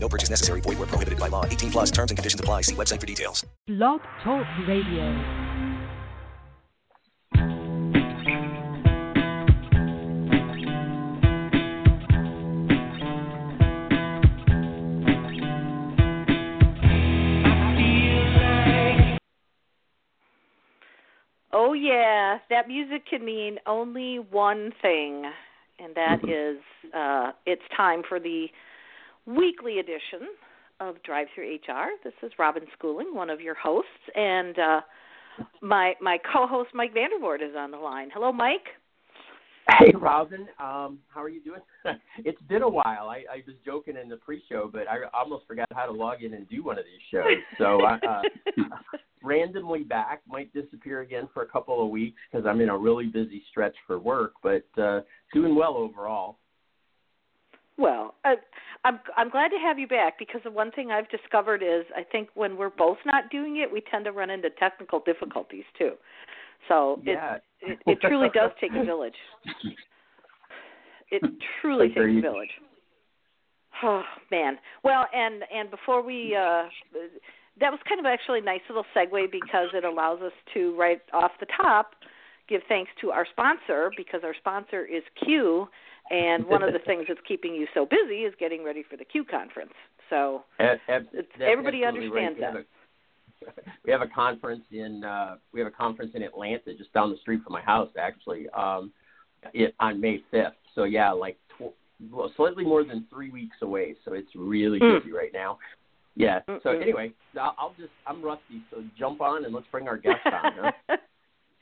No purchase necessary. Void where prohibited by law. 18 plus terms and conditions apply. See website for details. Blog Talk Radio. Oh yeah, that music can mean only one thing, and that is uh, it's time for the weekly edition of Drive Through HR. This is Robin Schooling, one of your hosts, and uh, my my co-host Mike VanDervort is on the line. Hello, Mike. Hey, Robin. Um, how are you doing? it's been a while. I, I was joking in the pre-show, but I almost forgot how to log in and do one of these shows. So I uh, randomly back, might disappear again for a couple of weeks because I'm in a really busy stretch for work, but uh, doing well overall. Well, I, I'm I'm glad to have you back because the one thing I've discovered is I think when we're both not doing it, we tend to run into technical difficulties too. So yeah. it, it it truly does take a village. It truly takes a village. Oh man. Well, and and before we uh that was kind of actually a nice little segue because it allows us to right off the top give thanks to our sponsor because our sponsor is Q and one of the things that's keeping you so busy is getting ready for the Q conference. So it's, that's everybody understands right. that. We have, a, we have a conference in uh, we have a conference in Atlanta, just down the street from my house, actually, um, it, on May fifth. So yeah, like tw- well, slightly more than three weeks away. So it's really Mm. busy right now. Yeah. So Mm-mm. anyway, I'll, I'll just I'm rusty, so jump on and let's bring our guest on. Huh?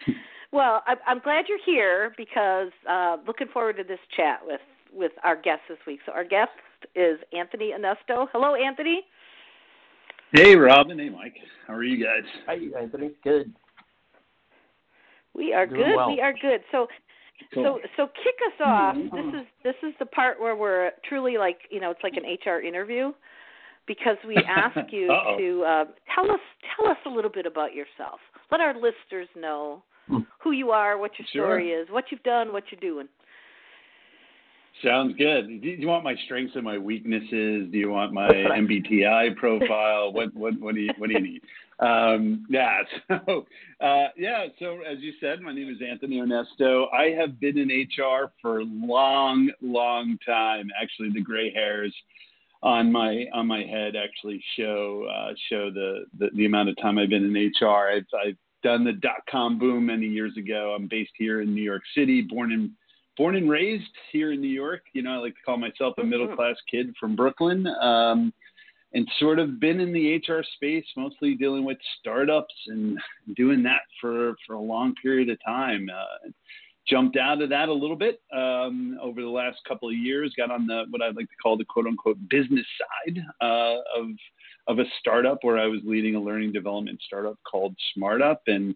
well, I'm, I'm glad you're here because uh, looking forward to this chat with with our guest this week. So our guest is Anthony Onesto. Hello, Anthony. Hey, Robin. Hey, Mike. How are you guys? Hi, Anthony. Good. We are Doing good. well. We are good. So Cool. so so kick us off. This is this is the part where we're truly like you know it's like an HR interview because we ask you to uh, tell us tell us a little bit about yourself. Let our listeners know. Who you are, what your Sure. story is, what you've done, what you're doing. Sounds good. Do you want my strengths and my weaknesses? Do you want my MBTI profile? what what what do you what do you need? Um, yeah. So uh, yeah. So as you said, my name is Anthony Onesto. I have been in HR for a long, long time. Actually, the gray hairs on my on my head actually show uh, show the, the the amount of time I've been in HR. I've I've done the dot com boom many years ago. I'm based here in New York City, born in born and raised here in New York. You know, I like to call myself a middle class kid from Brooklyn. Um, and sort of been in the HR space, mostly dealing with startups and doing that for, for a long period of time. Uh, jumped out of that a little bit um, over the last couple of years. Got on the what I'd like to call the quote unquote business side uh, of of a startup where I was leading a learning development startup called SmartUp and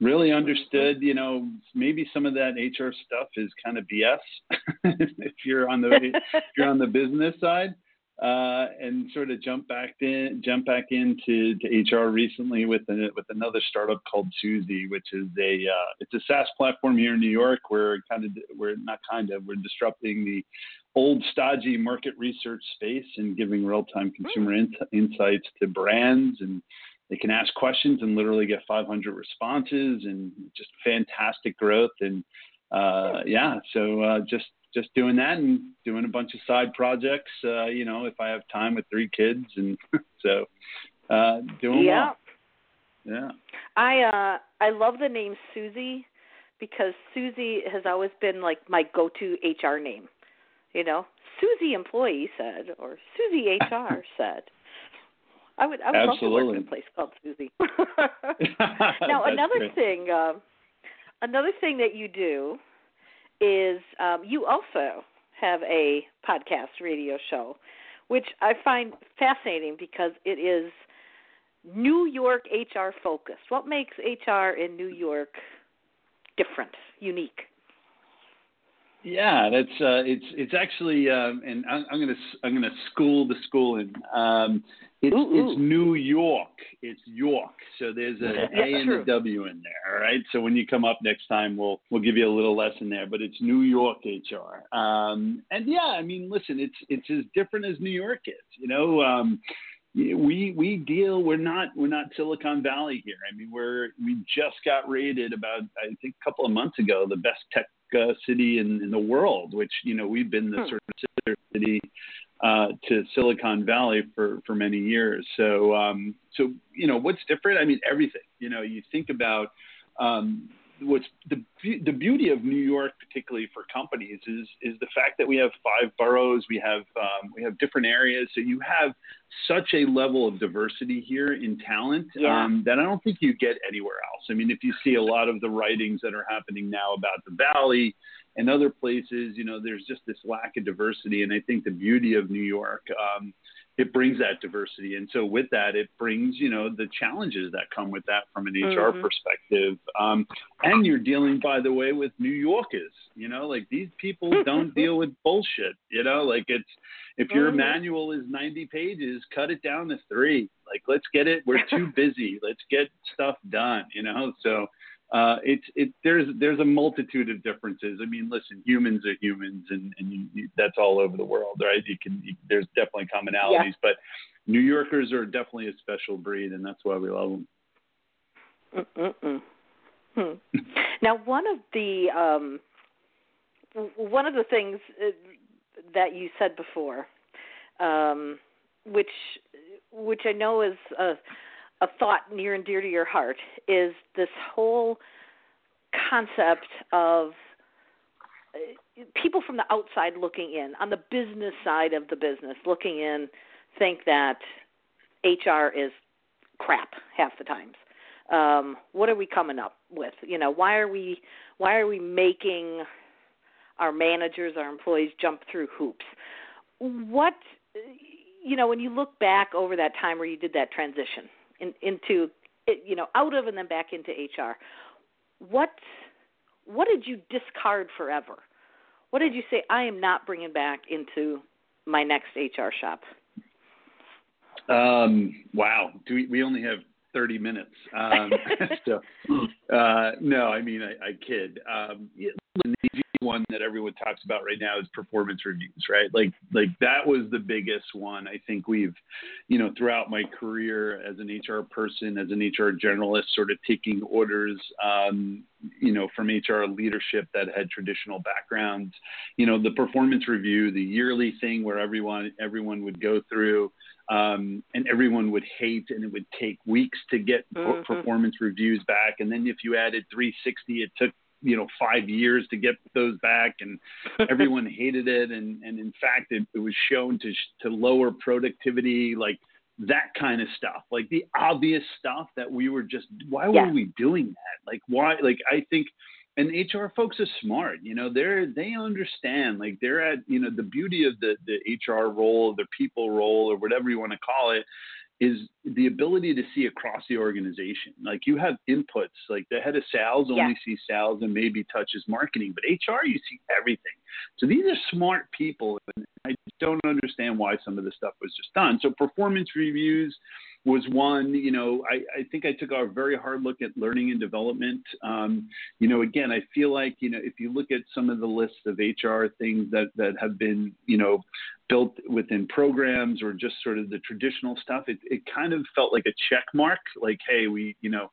really understood, you know, maybe some of that HR stuff is kind of BS if you're on the if you're on the business side. Uh, and sort of jump back in, jump back into to HR recently with a, with another startup called Suzy, which is a uh, it's a SaaS platform here in New York. We're kind of we're not kind of we're disrupting the old stodgy market research space and giving real time consumer in- insights to brands and they can ask questions and literally get 500 responses and just fantastic growth and uh, yeah so uh, just just doing that and doing a bunch of side projects uh, you know if i have time with three kids and so uh, doing yeah. well yeah I uh I love the name Susie because Susie has always been like my go-to HR name. You know, Susie employee said or Susie HR said. I would I would love to work in a place called Suzy. Now another great. thing um another thing that you do is um you also have a podcast radio show which I find fascinating because it is New York HR focused. What makes HR in New York different, unique? Yeah, that's uh, it's it's actually, um, and I'm, I'm, gonna I'm gonna school the schooling. Um, it's ooh, ooh. it's New York. It's York. So there's an yeah, A and true. a W in there. All right. So when you come up next time, we'll we'll give you a little lesson there. But it's New York HR. Um, and yeah, I mean, listen, it's it's as different as New York is. You know. Um, we we deal we're not we're not Silicon Valley here. I mean we're we just got rated about I think a couple of months ago the best tech uh, city in, in the world, which you know we've been the Hmm. sort of sister city uh, to Silicon Valley for for many years. So um, so you know what's different? I mean everything. You know you think about um, what's the the beauty of New York, particularly for companies, is is the fact that we have five boroughs, we have um, we have different areas, so you have such a level of diversity here in talent Yeah. um, that I don't think you get anywhere else. I mean, if you see a lot of the writings that are happening now about the Valley and other places, you know, there's just this lack of diversity, and I think the beauty of New York. Um, it brings that diversity. And so with that, it brings, you know, the challenges that come with that from an HR Mhm. perspective. Um, and you're dealing, by the way, with New Yorkers, you know, like these people don't deal with bullshit, you know, like it's, if your Mhm. manual is 90 pages, cut it down to three. Like, let's get it. We're too busy. Let's get stuff done, you know? So, uh, it's it there's there's a multitude of differences. I mean, listen, humans are humans, and and you, you, that's all over the world, right? You can you, there's definitely commonalities, but New Yorkers are definitely a special breed, and that's why we love them. Mm-mm-mm. Hmm. Now, one of the um, one of the things uh, that you said before, um, which which I know is a, a thought near and dear to your heart, is this whole concept of uh, people from the outside looking in, on the business side of the business, looking in, think that HR is crap half the times um, what are we coming up with? You know, why are we why are we making our managers, our employees jump through hoops? What you know, when you look back over that time where you did that transition in, into you know out of and then back into HR, what what did you discard forever? What did you say I am not bringing back into my next HR shop? Um, wow, do we, we only have 30 minutes. Um, so, uh, no, I mean, I, I kid. Um, yeah, one that everyone talks about right now is performance reviews, right? Like, like that was the biggest one. I think we've, you know, throughout my career as an HR person, as an HR generalist, sort of taking orders, um, you know, from HR leadership that had traditional backgrounds, you know, the performance review, the yearly thing where everyone, everyone would go through, um, and everyone would hate, and it would take weeks to get Mhm. performance reviews back. And then if you added 360, it took you know five years to get those back, and everyone hated it. And and in fact, it, it was shown to sh- to lower productivity, like that kind of stuff, like the obvious stuff that we were just why Yeah. were we doing that? Like why? Like I think and HR folks are smart. You know, they're they understand. Like they're at you know the beauty of the the HR role, the people role, or whatever you want to call it, is the ability to see across the organization. Like you have inputs. Like the head of sales only Yeah. sees sales and maybe touches marketing, but HR you see everything. So these are smart people, and I don't understand why some of this stuff was just done. So performance reviews was one. You know, I, I think I took a very hard look at learning and development. Um, you know, again, I feel like you know if you look at some of the lists of HR things that that have been you know built within programs or just sort of the traditional stuff, it it kind of felt like a check mark. Like, hey, we you know.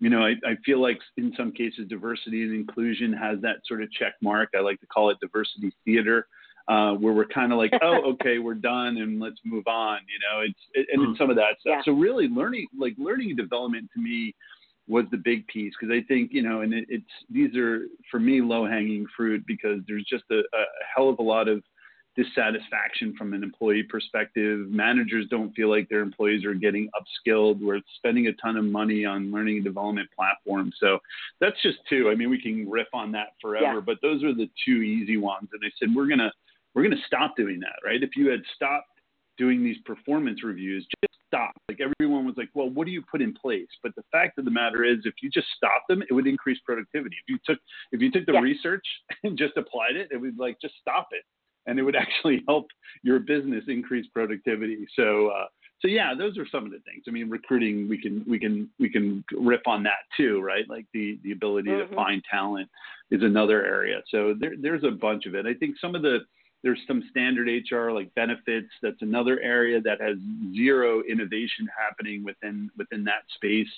You know, I, I feel like in some cases diversity and inclusion has that sort of check mark. I like to call it diversity theater uh, where we're kind of like, oh, okay, we're done and let's move on. You know, it's it, and it's some of that stuff. Yeah. So really, learning like learning and development to me was the big piece because I think you know, and it, it's these are for me low hanging fruit because there's just a, a hell of a lot of dissatisfaction from an employee perspective. Managers don't feel like their employees are getting upskilled. We're spending a ton of money on learning and development platforms. So that's just two. I mean, we can riff on that forever, Yeah. but those are the two easy ones. And I said, we're gonna we're gonna stop doing that, right? If you had stopped doing these performance reviews, just stop. Like everyone was like, well, what do you put in place? But the fact of the matter is, if you just stop them, it would increase productivity. If you took if you took the Yeah. research and just applied it, it would like just stop it, and it would actually help your business increase productivity. So. Uh, so yeah, those are some of the things. I mean, recruiting we can we can we can riff on that too, right? Like the the ability Mhm. to find talent is another area. So there there's a bunch of it. I think some of the there's some standard HR like benefits. That's another area that has zero innovation happening within within that space.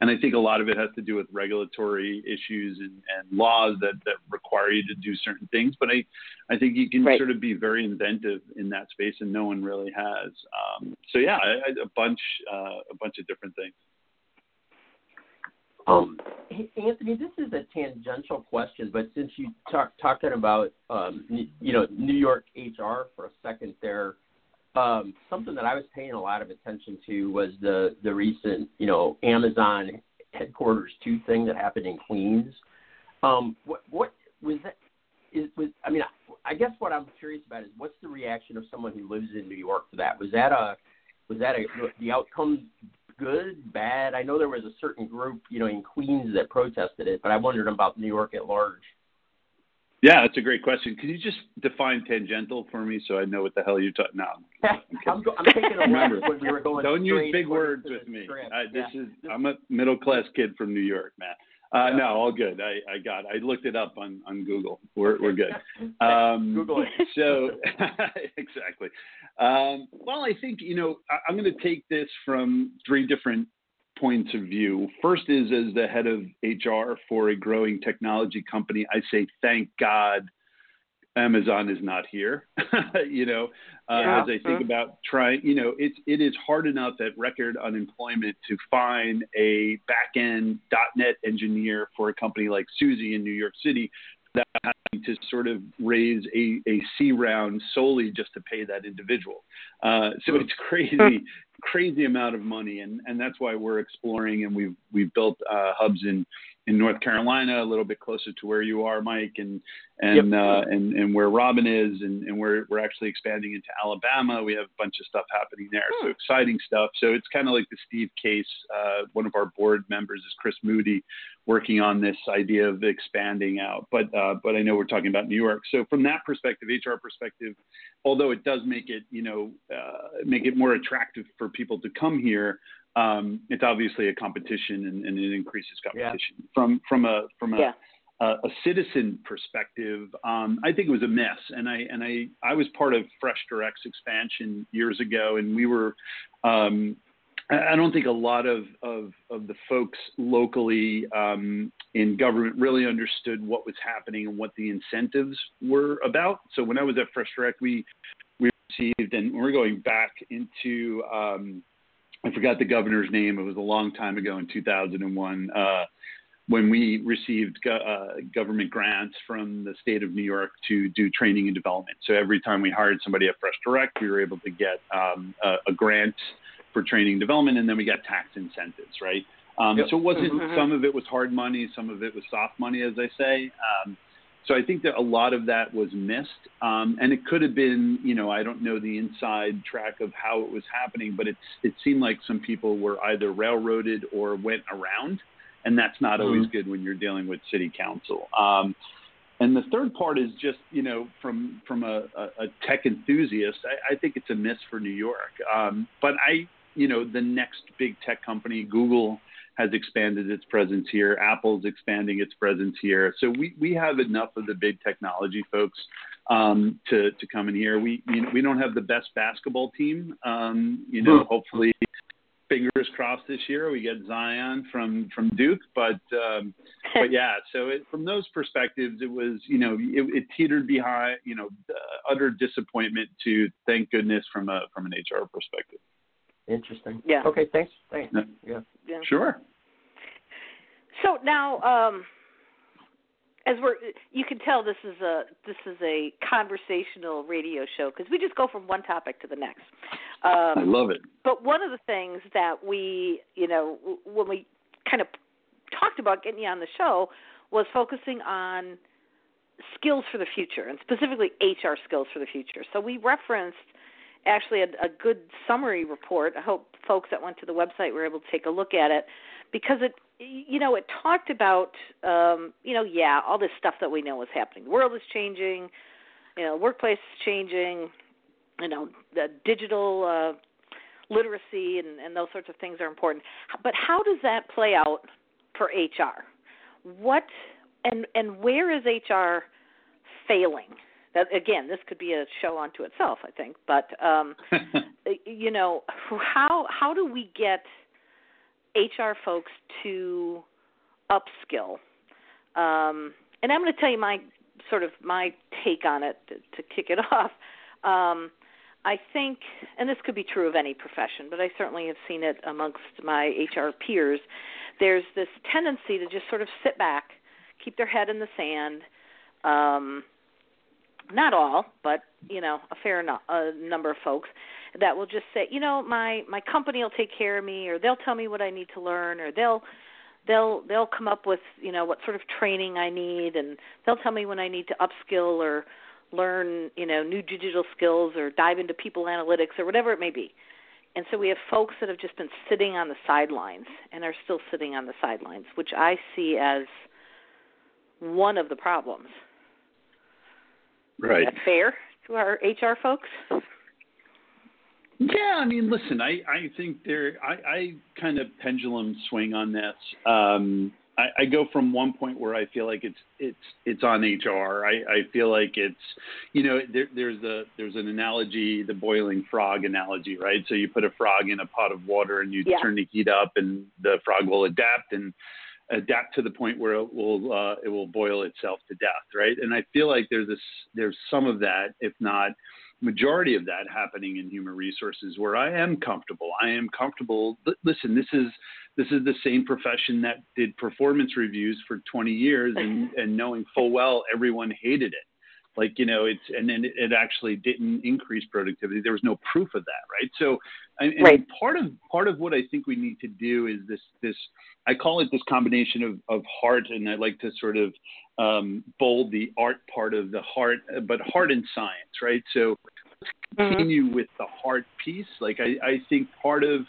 And I think a lot of it has to do with regulatory issues and, and laws that, that require you to do certain things. But I, I think you can Right. sort of be very inventive in that space, and no one really has. Um, so yeah, I, I, a bunch uh, a bunch of different things. Um, Anthony, this is a tangential question, but since you talk talking about um, you know New York HR for a second there, um, something that I was paying a lot of attention to was the the recent you know Amazon headquarters two thing that happened in Queens. Um, what what was that? Is was I mean I, I guess what I'm curious about is what's the reaction of someone who lives in New York to that? Was that a was that a the outcome good, bad? I know there was a certain group, you know, in Queens that protested it, but I wondered about New York at large. Yeah, that's a great question. Can you just define tangential for me so I know what the hell you're talking? No, I'm, go- I'm taking a Remember, when we were going. Don't use big words with me. I, this Yeah. is I'm a middle class kid from New York, man. Uh, Yeah. No, all good. I, I got. I looked it up on on Google. We're we're good. Um, Google it. So exactly. Um, well, I think you know I, I'm going to take this from three different points of view. First is as the head of HR for a growing technology company, I say thank God Amazon is not here. you know, uh, Yeah. as I think about trying, you know, it's it is hard enough at record unemployment to find a back end .NET engineer for a company like Suzy in New York City that having to sort of raise a, a C round solely just to pay that individual. Uh, so it's crazy, crazy amount of money, and and that's why we're exploring and we've we've built uh, hubs in in North Carolina, a little bit closer to where you are, Mike, and and Yep. uh, and and where Robin is, and, and we're we're actually expanding into Alabama. We have a bunch of stuff happening there, so exciting stuff. So it's kind of like the Steve Case. Uh, one of our board members is Chris Moody, working on this idea of expanding out. But uh, but I know we're talking about New York. So from that perspective, HR perspective, although it does make it you know uh, make it more attractive for people to come here. Um, it's obviously a competition and, and it increases competition from from a from a Yeah. a, a citizen perspective, um, I think it was a mess. And I and I I was part of Fresh Direct's expansion years ago, and we were. Um, I I don't think a lot of, of, of the folks locally um, in government really understood what was happening and what the incentives were about. So when I was at Fresh Direct, we we received, and we're going back into um, I forgot the governor's name. It was a long time ago in 2001 uh, when we received go- uh, government grants from the state of New York to do training and development. So every time we hired somebody at Fresh Direct, we were able to get um, a, a grant for training and development, and then we got tax incentives, right? Um, Yep. So it wasn't Mhm. some of it was hard money, some of it was soft money, as I say. Um, so I think that a lot of that was missed, um, and it could have been, you know, I don't know the inside track of how it was happening, but it's it seemed like some people were either railroaded or went around, and that's not always Mhm. good when you're dealing with city council. Um, and the third part is just, you know, from from a, a, a tech enthusiast, I, I think it's a miss for New York. Um, but I, you know, the next big tech company, Google, has expanded its presence here. Apple's expanding its presence here. So we, we have enough of the big technology folks um, to, to come in here. We you know, we don't have the best basketball team. Um, you know, hopefully, fingers crossed this year we get Zion from from Duke. But um, but yeah, so it, from those perspectives, it was you know it, it teetered behind you know uh, utter disappointment to thank goodness from a from an HR perspective. Interesting. Yeah. Okay. Thanks. Thanks. Yeah. Yeah. Yeah. Sure. So now, um, as we're, you can tell this is a this is a conversational radio show because we just go from one topic to the next. I Um, love it. but one of the things that we, you know, when we kind of talked about getting you on the show was focusing on skills for the future and specifically HR skills for the future. So we referenced actually a, a good summary report. I hope folks that went to the website were able to take a look at it because it you know it talked about um you know yeah all this stuff that we know is happening. The world is changing you know workplace is changing you know the digital uh literacy and and those sorts of things are important. But how does that play out for hr what and and where is hr failing that again this could be a show unto itself i think but um you know how how do we get HR folks to upskill. Um, and I'm going to tell you my sort of my take on it to, to kick it off. Um, I think, and this could be true of any profession, but I certainly have seen it amongst my HR peers. There's this tendency to just sort of sit back, keep their head in the sand. Um, not all, but you know, a fair no- a number of folks that will just say, you know, my my company will take care of me, or they'll tell me what I need to learn, or they'll they'll they'll come up with you know what sort of training I need, and they'll tell me when I need to upskill or learn you know new digital skills or dive into people analytics or whatever it may be. And so we have folks that have just been sitting on the sidelines and are still sitting on the sidelines, which I see as one of the problems. Right. Is that fair to our HR folks? Yeah, I mean, listen, I I think there I I kind of pendulum swing on this. Um, I, I go from one point where I feel like it's it's it's on HR. I, I feel like it's you know there, there's a there's an analogy, the boiling frog analogy, right? So you put a frog in a pot of water and you Yeah. turn the heat up, and the frog will adapt and adapt to the point where it will uh, it will boil itself to death, right? And I feel like there's this there's some of that, if not majority of that happening in human resources where I am comfortable. I am comfortable. Listen, this is this is the same profession that did performance reviews for 20 years and, and knowing full well everyone hated it. Like, you know, it's and then it actually didn't increase productivity. There was no proof of that, right? So and, and Right. part of part of what I think we need to do is this this I call it this combination of, of heart and I like to sort of um, bold the art part of the heart, but heart and science, right? So let's continue with the heart piece. Like I, I think part of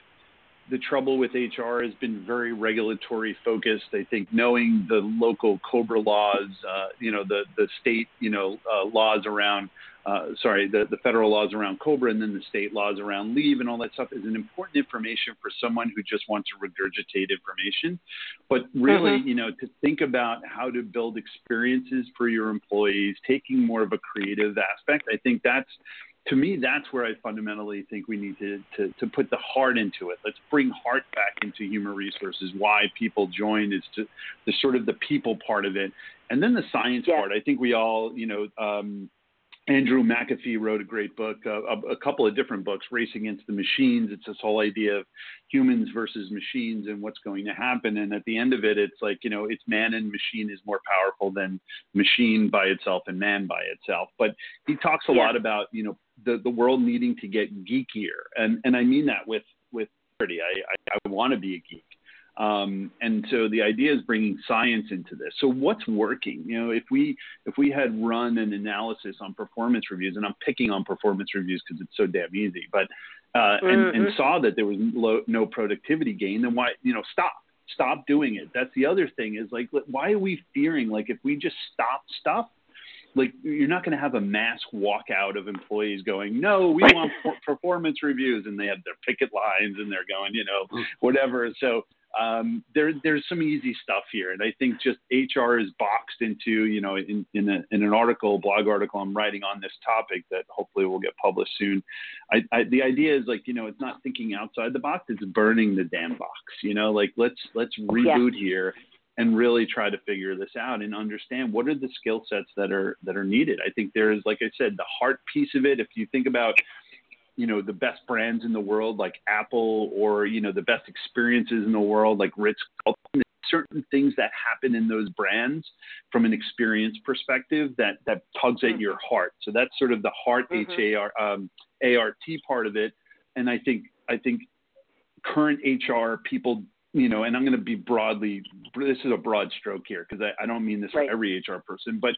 the trouble with HR has been very regulatory focused. I think knowing the local COBRA laws, uh, you know, the the state, you know, uh, laws around, uh, sorry, the the federal laws around COBRA, and then the state laws around leave and all that stuff is an important information for someone who just wants to regurgitate information. But really, Mhm. you know, to think about how to build experiences for your employees, taking more of a creative aspect, I think that's to me, that's where I fundamentally think we need to, to, to put the heart into it. Let's bring heart back into human resources. Why people join is to the sort of the people part of it, and then the science part. I think we all, you know, um, Andrew McAfee wrote a great book, uh, a, a couple of different books, Race Against the Machines. It's this whole idea of humans versus machines and what's going to happen. And at the end of it, it's like, you know, it's man and machine is more powerful than machine by itself and man by itself. But he talks a Yeah. lot about, you know, the, the world needing to get geekier. And, and I mean that with, with clarity. I, I, I want to be a geek. Um, and so the idea is bringing science into this. So what's working? You know, if we if we had run an analysis on performance reviews, and I'm picking on performance reviews because it's so damn easy, but uh, and, and Mhm. saw that there was low, no productivity gain, then why you know stop stop doing it. That's the other thing is like why are we fearing like if we just stop stuff like you're not going to have a mass walkout of employees going, no, we want per- performance reviews, and they have their picket lines and they're going, you know, whatever. So um, there, there's some easy stuff here, and I think just HR is boxed into, you know, in in, a, in an article, blog article I'm writing on this topic that hopefully will get published soon. I, I, the idea is like, you know, it's not thinking outside the box; it's burning the damn box. You know, like let's let's reboot here and really try to figure this out and understand what are the skill sets that are that are needed. I think there is, like I said, the heart piece of it. If you think about you know the best brands in the world like Apple or you know the best experiences in the world like Ritz Carlton, certain things that happen in those brands from an experience perspective that that tugs at your heart. So that's sort of the heart Mhm. H A R um, A R T part of it. And I think I think current HR people you know, and I'm going to be broadly, this is a broad stroke here because I, I don't mean this Right. for every HR person, but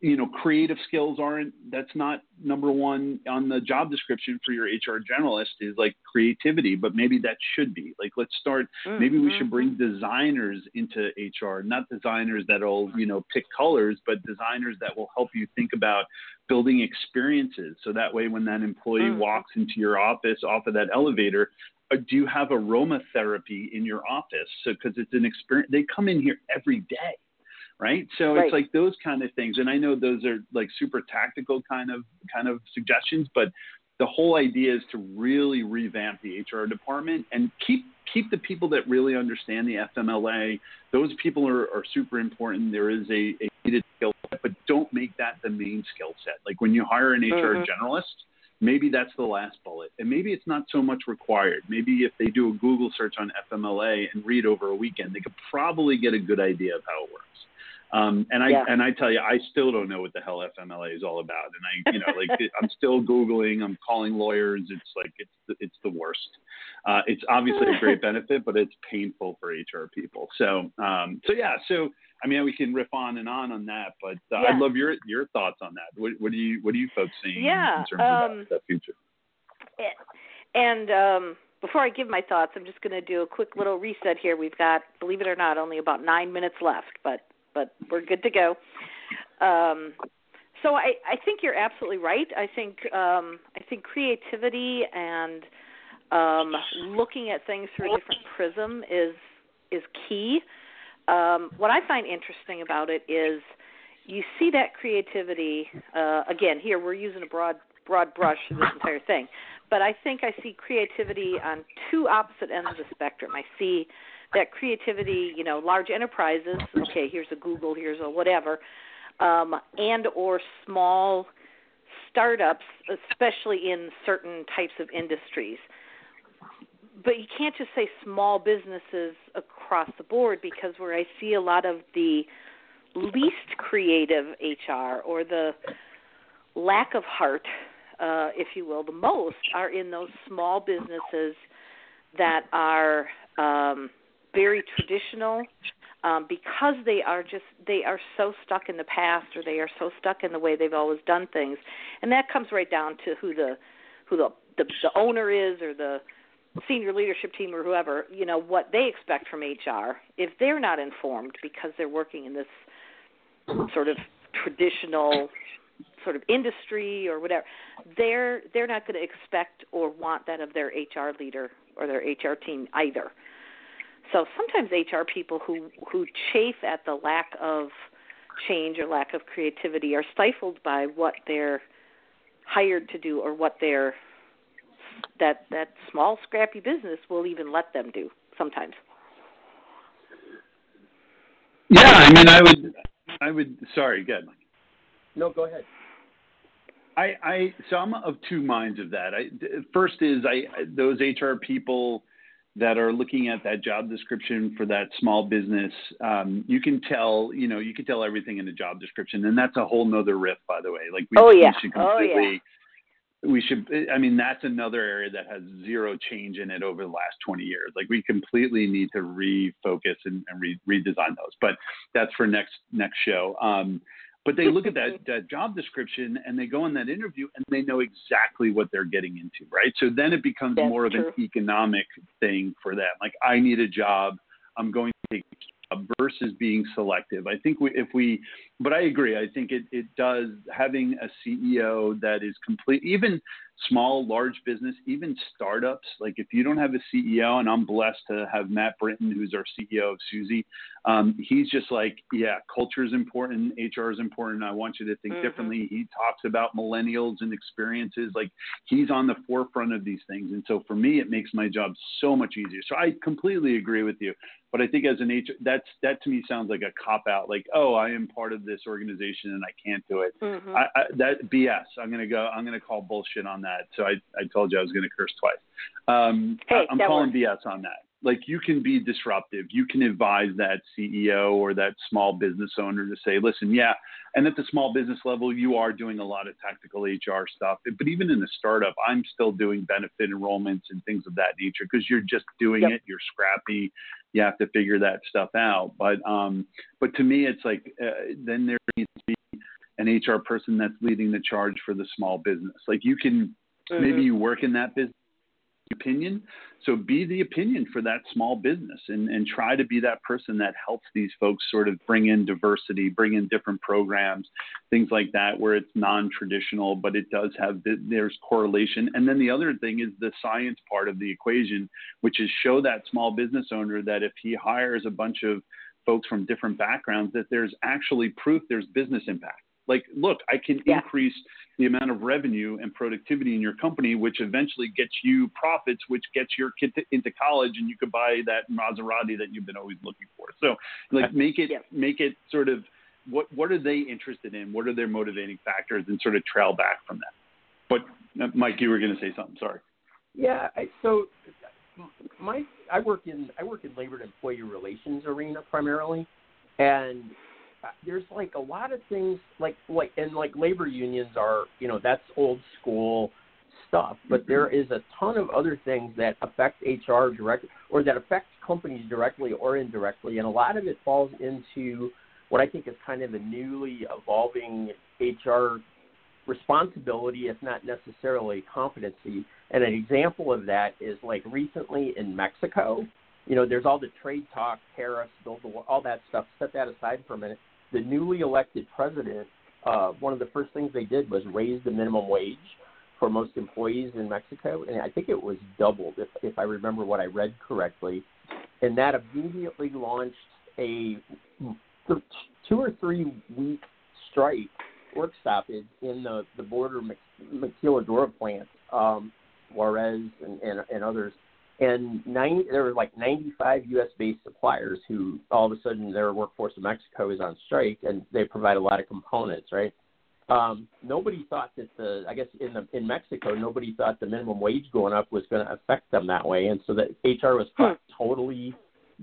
you know, creative skills aren't, that's not number one on the job description for your HR generalist is like creativity, but maybe that should be. Like, let's start, mm-hmm. maybe we should bring mm-hmm. designers into HR, not designers that'll, you know, pick colors, but designers that will help you think about building experiences. So that way, when that employee mm-hmm. walks into your office off of that elevator, uh, do you have aromatherapy in your office? So, because it's an experience, they come in here every day right? So right. it's like those kind of things. And I know those are like super tactical kind of kind of suggestions, but the whole idea is to really revamp the HR department and keep keep the people that really understand the FMLA. Those people are, are super important. There is a, a needed skill set, but don't make that the main skill set. Like when you hire an HR mm-hmm. generalist, maybe that's the last bullet. And maybe it's not so much required. Maybe if they do a Google search on FMLA and read over a weekend, they could probably get a good idea of how it works. Um, and I yeah. and I tell you, I still don't know what the hell FMLA is all about. And I, you know, like I'm still googling, I'm calling lawyers. It's like it's the, it's the worst. Uh, it's obviously a great benefit, but it's painful for HR people. So um, so yeah, so I mean, we can riff on and on on that, but uh, yeah. I'd love your your thoughts on that. What, what do you what are you folks seeing yeah, in terms um, of that, that future? And um, before I give my thoughts, I'm just going to do a quick little reset here. We've got, believe it or not, only about nine minutes left, but but we're good to go. Um, so I, I think you're absolutely right. I think um, I think creativity and um, looking at things through a different prism is is key. Um, what I find interesting about it is you see that creativity uh, again. Here we're using a broad broad brush for this entire thing, but I think I see creativity on two opposite ends of the spectrum. I see that creativity, you know, large enterprises, okay, here's a Google, here's a whatever, um, and or small startups, especially in certain types of industries. But you can't just say small businesses across the board because where I see a lot of the least creative HR or the lack of heart, uh, if you will, the most are in those small businesses that are um, very traditional um, because they are just they are so stuck in the past or they are so stuck in the way they've always done things, and that comes right down to who the who the the, the owner is or the senior leadership team or whoever you know what they expect from HR if they're not informed because they're working in this sort of traditional sort of industry or whatever they're they're not going to expect or want that of their HR leader or their HR team either so sometimes HR people who who chafe at the lack of change or lack of creativity are stifled by what they're hired to do or what their that that small scrappy business will even let them do sometimes. Yeah, I mean, I would, I would. Sorry, good. No, go ahead. I, I, so I'm of two minds of that. I, first is I, those HR people that are looking at that job description for that small business, um, you can tell, you know, you can tell everything in the job description, and that's a whole nother riff, by the way. Like we, oh, yeah. we should completely, oh, yeah. we should. I mean, that's another area that has zero change in it over the last 20 years. Like we completely need to refocus and, and re- redesign those, but that's for next next show. Um, but they look at that, that job description and they go in that interview and they know exactly what they're getting into, right? So then it becomes That's more true. of an economic thing for them. Like, I need a job. I'm going to take a job versus being selective. I think we, if we, but I agree. I think it, it does having a CEO that is complete, even small, large business, even startups. Like if you don't have a CEO, and I'm blessed to have Matt Britton, who's our CEO of Suzy, um, he's just like, yeah, culture is important, HR is important. I want you to think mm-hmm. differently. He talks about millennials and experiences. Like he's on the forefront of these things, and so for me, it makes my job so much easier. So I completely agree with you. But I think as an HR, that's that to me sounds like a cop out. Like, oh, I am part of this organization and I can't do it. Mm-hmm. I, I, that BS. I'm gonna go. I'm gonna call bullshit on that. So I, I told you I was gonna curse twice. Um, hey, I'm calling works. BS on that like you can be disruptive. You can advise that CEO or that small business owner to say, listen, yeah. And at the small business level, you are doing a lot of tactical HR stuff. But even in a startup, I'm still doing benefit enrollments and things of that nature because you're just doing yep. it. You're scrappy. You have to figure that stuff out. But um, but to me, it's like uh, then there needs to be an HR person that's leading the charge for the small business. Like you can Mm-hmm. maybe you work in that business opinion. So be the opinion for that small business and, and try to be that person that helps these folks sort of bring in diversity, bring in different programs, things like that, where it's non traditional, but it does have, there's correlation. And then the other thing is the science part of the equation, which is show that small business owner that if he hires a bunch of folks from different backgrounds, that there's actually proof there's business impact. Like, look, I can Yeah. increase the amount of revenue and productivity in your company, which eventually gets you profits, which gets your kid to, into college, and you could buy that Maserati that you've been always looking for. So, like, make it Yeah. make it sort of what what are they interested in? What are their motivating factors, and sort of trail back from that. But uh, Mike, you were going to say something. Sorry. Yeah, I, so my I work in I work in labor and employee relations arena primarily, and there's like a lot of things like like and like labor unions are you know that's old school stuff, but mm-hmm. there is a ton of other things that affect HR directly or that affect companies directly or indirectly, and a lot of it falls into what I think is kind of a newly evolving HR responsibility, if not necessarily competency. And an example of that is like recently in Mexico, you know, there's all the trade talk, tariffs, build the wall, all that stuff. Set that aside for a minute. The newly elected president, uh, one of the first things they did was raise the minimum wage for most employees in Mexico, and I think it was doubled, if if I remember what I read correctly. And that immediately launched a two or three week strike work stoppage in the the border maquiladora plant, um, Juarez and, and and others. And 90, there were like 95 U.S. based suppliers who all of a sudden their workforce in Mexico is on strike, and they provide a lot of components, right? Um, nobody thought that the I guess in the in Mexico nobody thought the minimum wage going up was going to affect them that way, and so that HR was caught totally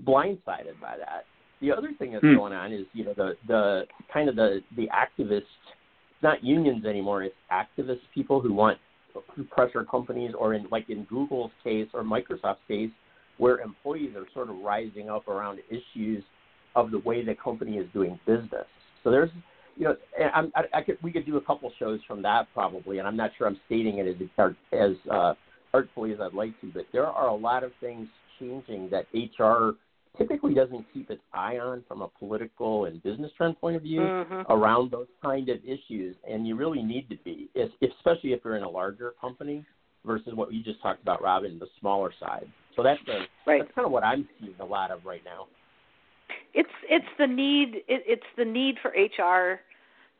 blindsided by that. The other thing that's Hmm. going on is you know the the kind of the the activists, not unions anymore. It's activist people who want pressure companies, or in like in Google's case or Microsoft's case, where employees are sort of rising up around issues of the way the company is doing business. So there's you know, and I, I could we could do a couple shows from that probably, and I'm not sure I'm stating it as as uh, artfully as I'd like to, but there are a lot of things changing that HR typically doesn't keep its eye on from a political and business trend point of view Mhm. around those kind of issues, and you really need to be, especially if you're in a larger company versus what you just talked about, Robin, the smaller side. So that's the Right. that's kind of what I'm seeing a lot of right now. it's it's the need it, it's the need for HR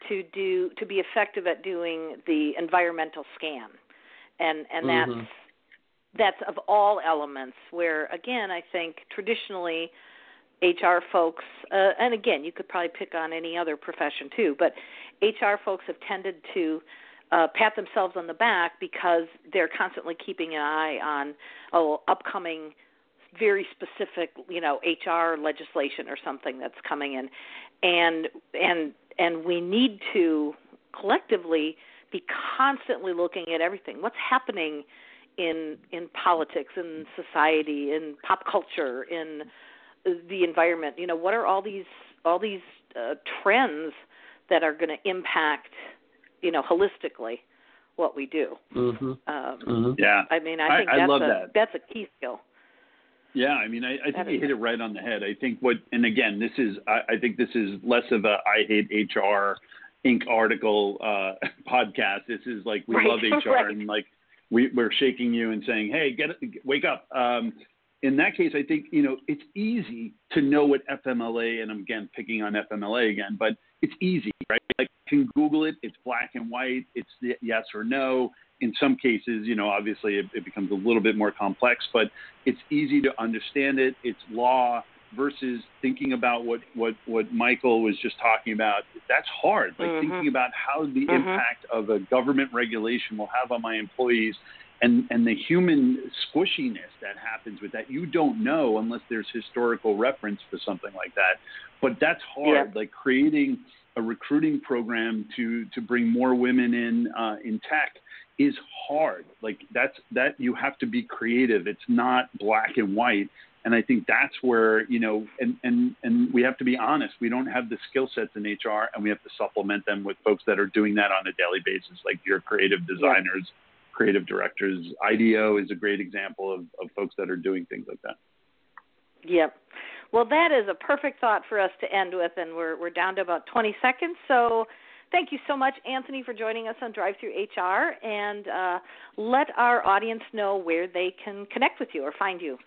to do to be effective at doing the environmental scan, and and that's Mhm. That's of all elements. Where again, I think traditionally HR folks, uh, and again, you could probably pick on any other profession too, but HR folks have tended to uh, pat themselves on the back because they're constantly keeping an eye on oh upcoming very specific you know HR legislation or something that's coming in and and and we need to collectively be constantly looking at everything what's happening in in politics in society in pop culture in the environment you know what are all these all these uh, trends that are going to impact you know holistically what we do Mm-hmm. um Mm-hmm. Yeah. i mean i I- think I that's love a that. that's a key skill Yeah, I mean, I, I think you hit it right on the head. I think what, and again, this is, I, I think this is less of a I hate HR Inc. article uh, podcast. This is like we Right, love HR right. and like we, we're shaking you and saying, hey, get wake up. Um, in that case, I think you know it's easy to know what FMLA, and I'm again picking on FMLA again, but it's easy, right? Like you can Google it. It's black and white. It's yes or no in some cases, you know, obviously it, it becomes a little bit more complex, but it's easy to understand it. It's law versus thinking about what, what, what Michael was just talking about. That's hard. Like Mhm. thinking about how the Mhm. impact of a government regulation will have on my employees and, and the human squishiness that happens with that. You don't know unless there's historical reference for something like that. But that's hard. Yeah. Like creating a recruiting program to, to bring more women in, uh, in tech is hard. Like that's that you have to be creative. It's not black and white. And I think that's where, you know, and, and, and we have to be honest, we don't have the skill sets in HR and we have to supplement them with folks that are doing that on a daily basis, like your creative designers, yeah. creative directors. IDEO is a great example of, of folks that are doing things like that. Yep. Well, that is a perfect thought for us to end with, and we're, we're down to about 20 seconds. So thank you so much, Anthony, for joining us on Drive Through HR, and uh, let our audience know where they can connect with you or find you.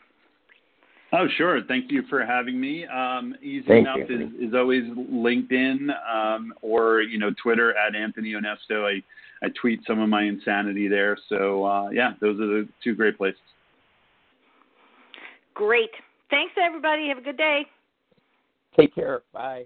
Oh, sure. Thank you for having me. Um, easy Thank enough is, is, always LinkedIn um, or you know Twitter at Anthony Onesto. I, I tweet some of my insanity there. So uh, yeah, those are the two great places. Great. Thanks everybody. Have a good day. Take care. Bye.